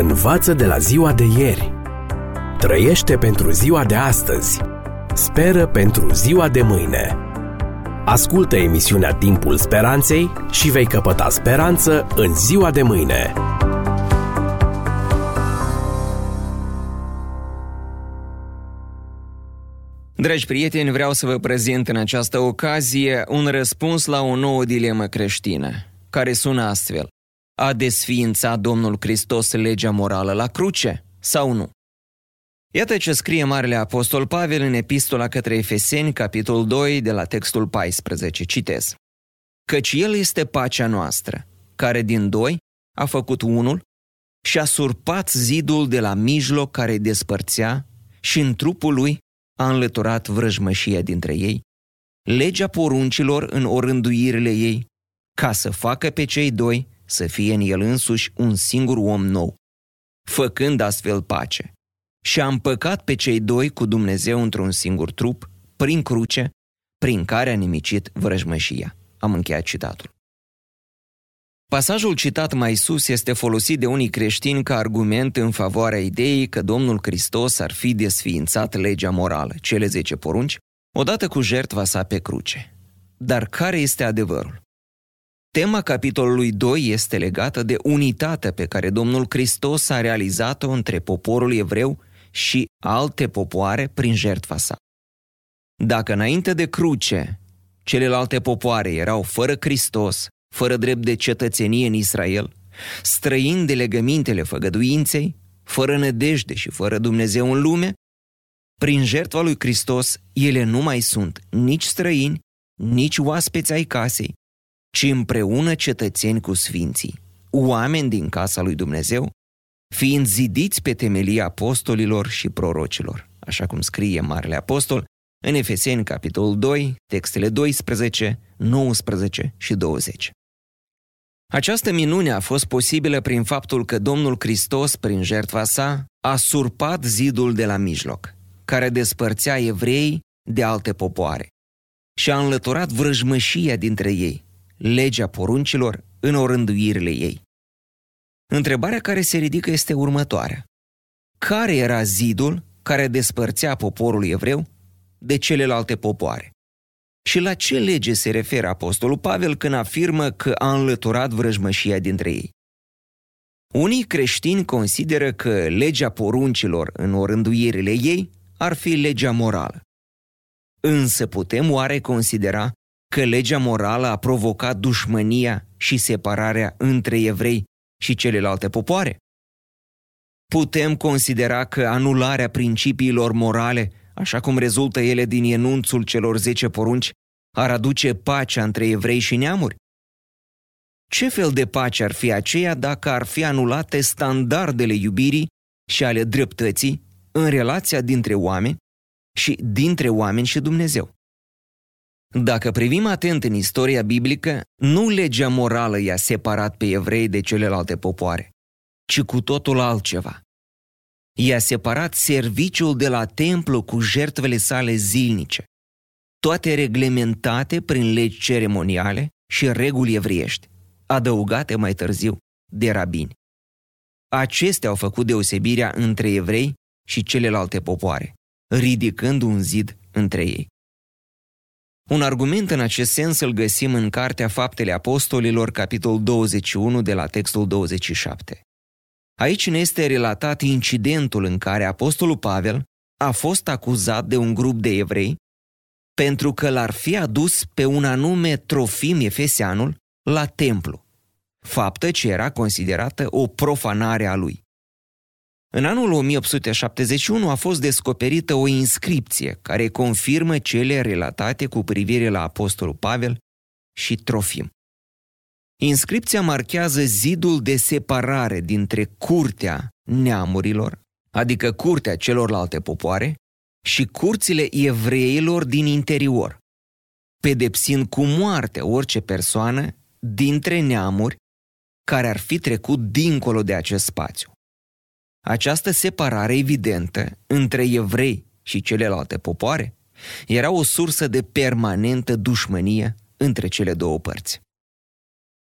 Învață de la ziua de ieri. Trăiește pentru ziua de astăzi. Speră pentru ziua de mâine. Ascultă emisiunea Timpul Speranței și vei căpăta speranță în ziua de mâine. Dragi prieteni, vreau să vă prezint în această ocazie un răspuns la o nouă dilemă creștină, care sună astfel. A desființat Domnul Hristos legea morală la cruce sau nu? Iată ce scrie Marele Apostol Pavel în epistola către Efeseni, capitolul 2, de la textul 14. Citez. Căci El este pacea noastră, care din doi a făcut unul și a surpat zidul de la mijloc care îi despărțea și în trupul lui a înlăturat vrăjmășia dintre ei, legea poruncilor în orânduirile ei, ca să facă pe cei doi să fie în el însuși un singur om nou, făcând astfel pace. Și a împăcat pe cei doi cu Dumnezeu într-un singur trup, prin cruce, prin care a nimicit vrăjmășia. Am încheiat citatul. Pasajul citat mai sus este folosit de unii creștini ca argument în favoarea ideii că Domnul Hristos ar fi desființat legea morală, cele zece porunci, odată cu jertva sa pe cruce. Dar care este adevărul? Tema capitolului 2 este legată de unitatea pe care Domnul Hristos a realizat-o între poporul evreu și alte popoare prin jertfa sa. Dacă înainte de cruce celelalte popoare erau fără Hristos, fără drept de cetățenie în Israel, străini de legămintele făgăduinței, fără nădejde și fără Dumnezeu în lume, prin jertfa lui Hristos, ele nu mai sunt nici străini, nici oaspeți ai casei, ci împreună cetățeni cu sfinții, oameni din casa lui Dumnezeu, fiind zidiți pe temelia apostolilor și prorocilor, așa cum scrie Marele Apostol în Efeseni, capitolul 2, textele 12, 19 și 20. Această minune a fost posibilă prin faptul că Domnul Hristos, prin jertfa sa, a surpat zidul de la mijloc, care despărțea evreii de alte popoare și a înlăturat vrăjmășia dintre ei, legea poruncilor în orânduirile ei. Întrebarea care se ridică este următoarea. Care era zidul care despărțea poporul evreu de celelalte popoare? Și la ce lege se referă Apostolul Pavel când afirmă că a înlăturat vrăjmășia dintre ei? Unii creștini consideră că legea poruncilor în orânduirile ei ar fi legea morală. Însă putem oare considera că legea morală a provocat dușmănia și separarea între evrei și celelalte popoare? Putem considera că anularea principiilor morale, așa cum rezultă ele din enunțul celor zece porunci, ar aduce pacea între evrei și neamuri? Ce fel de pace ar fi aceea dacă ar fi anulate standardele iubirii și ale dreptății în relația dintre oameni și dintre oameni și Dumnezeu? Dacă privim atent în istoria biblică, nu legea morală i-a separat pe evrei de celelalte popoare, ci cu totul altceva. I-a separat serviciul de la templu cu jertvele sale zilnice, toate reglementate prin legi ceremoniale și reguli evriești, adăugate mai târziu de rabini. Acestea au făcut deosebirea între evrei și celelalte popoare, ridicând un zid între ei. Un argument în acest sens îl găsim în Cartea Faptele Apostolilor, capitolul 21, de la textul 27. Aici ne este relatat incidentul în care Apostolul Pavel a fost acuzat de un grup de evrei pentru că l-ar fi adus pe un anume Trofim Efeseanul la templu, faptă ce era considerată o profanare a lui. În anul 1871 a fost descoperită o inscripție care confirmă cele relatate cu privire la Apostolul Pavel și Trofim. Inscripția marchează zidul de separare dintre curtea neamurilor, adică curtea celorlalte popoare, și curțile evreilor din interior, pedepsind cu moarte orice persoană dintre neamuri care ar fi trecut dincolo de acest spațiu. Această separare evidentă între evrei și celelalte popoare era o sursă de permanentă dușmănie între cele două părți.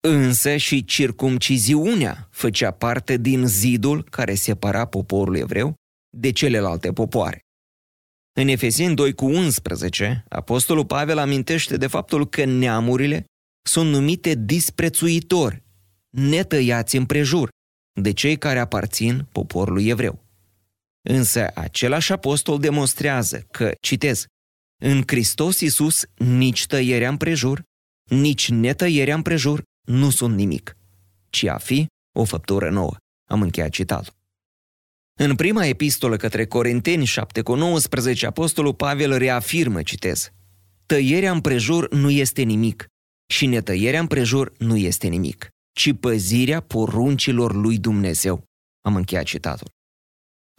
Însă și circumciziunea făcea parte din zidul care separa poporul evreu de celelalte popoare. În Efeseni 2 cu 11, Apostolul Pavel amintește de faptul că neamurile sunt numite disprețuitori, netăiați împrejur, de cei care aparțin poporului evreu. Însă același apostol demonstrează că, citez, în Hristos Iisus nici tăierea împrejur, nici netăierea împrejur nu sunt nimic, ci a fi o făptură nouă. Am încheiat citatul. În prima epistolă către Corinteni 7 cu 19, apostolul Pavel reafirmă, citez, Tăierea împrejur nu este nimic și netăierea împrejur nu este nimic, ci păzirea poruncilor lui Dumnezeu. Am încheiat citatul.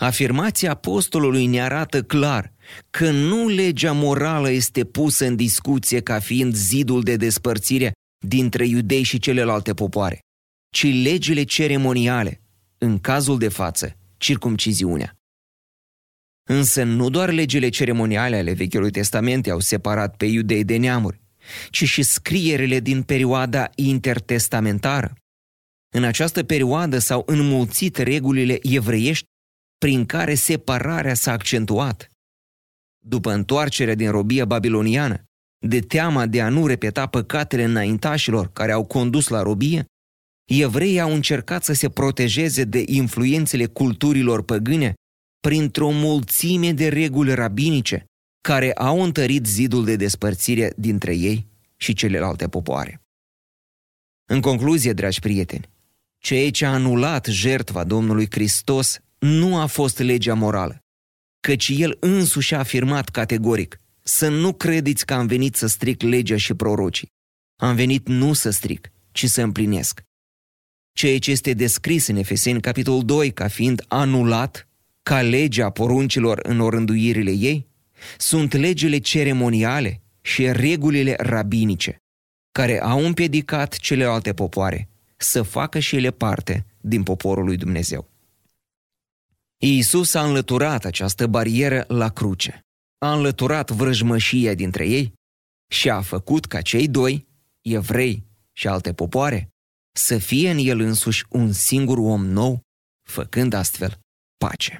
Afirmația apostolului ne arată clar că nu legea morală este pusă în discuție ca fiind zidul de despărțire dintre iudei și celelalte popoare, ci legile ceremoniale, în cazul de față, circumciziunea. Însă nu doar legile ceremoniale ale Vechiului Testament au separat pe iudei de neamuri, ci și scrierile din perioada intertestamentară. În această perioadă s-au înmulțit regulile evreiești prin care separarea s-a accentuat. După întoarcerea din robia babiloniană, de teama de a nu repeta păcatele înaintașilor care au condus la robie, evreii au încercat să se protejeze de influențele culturilor păgâne printr-o mulțime de reguli rabinice care au întărit zidul de despărțire dintre ei și celelalte popoare. În concluzie, dragi prieteni, ceea ce a anulat jertva Domnului Hristos nu a fost legea morală, căci El însuși a afirmat categoric să nu credeți că am venit să stric legea și prorocii. Am venit nu să stric, ci să împlinesc. Ceea ce este descris în Efeseni capitolul 2 ca fiind anulat ca legea poruncilor în orânduirile ei, sunt legile ceremoniale și regulile rabinice, care au împiedicat celelalte popoare să facă și ele parte din poporul lui Dumnezeu. Iisus a înlăturat această barieră la cruce, a înlăturat vrăjmășia dintre ei și a făcut ca cei doi, evrei și alte popoare, să fie în el însuși un singur om nou, făcând astfel pace.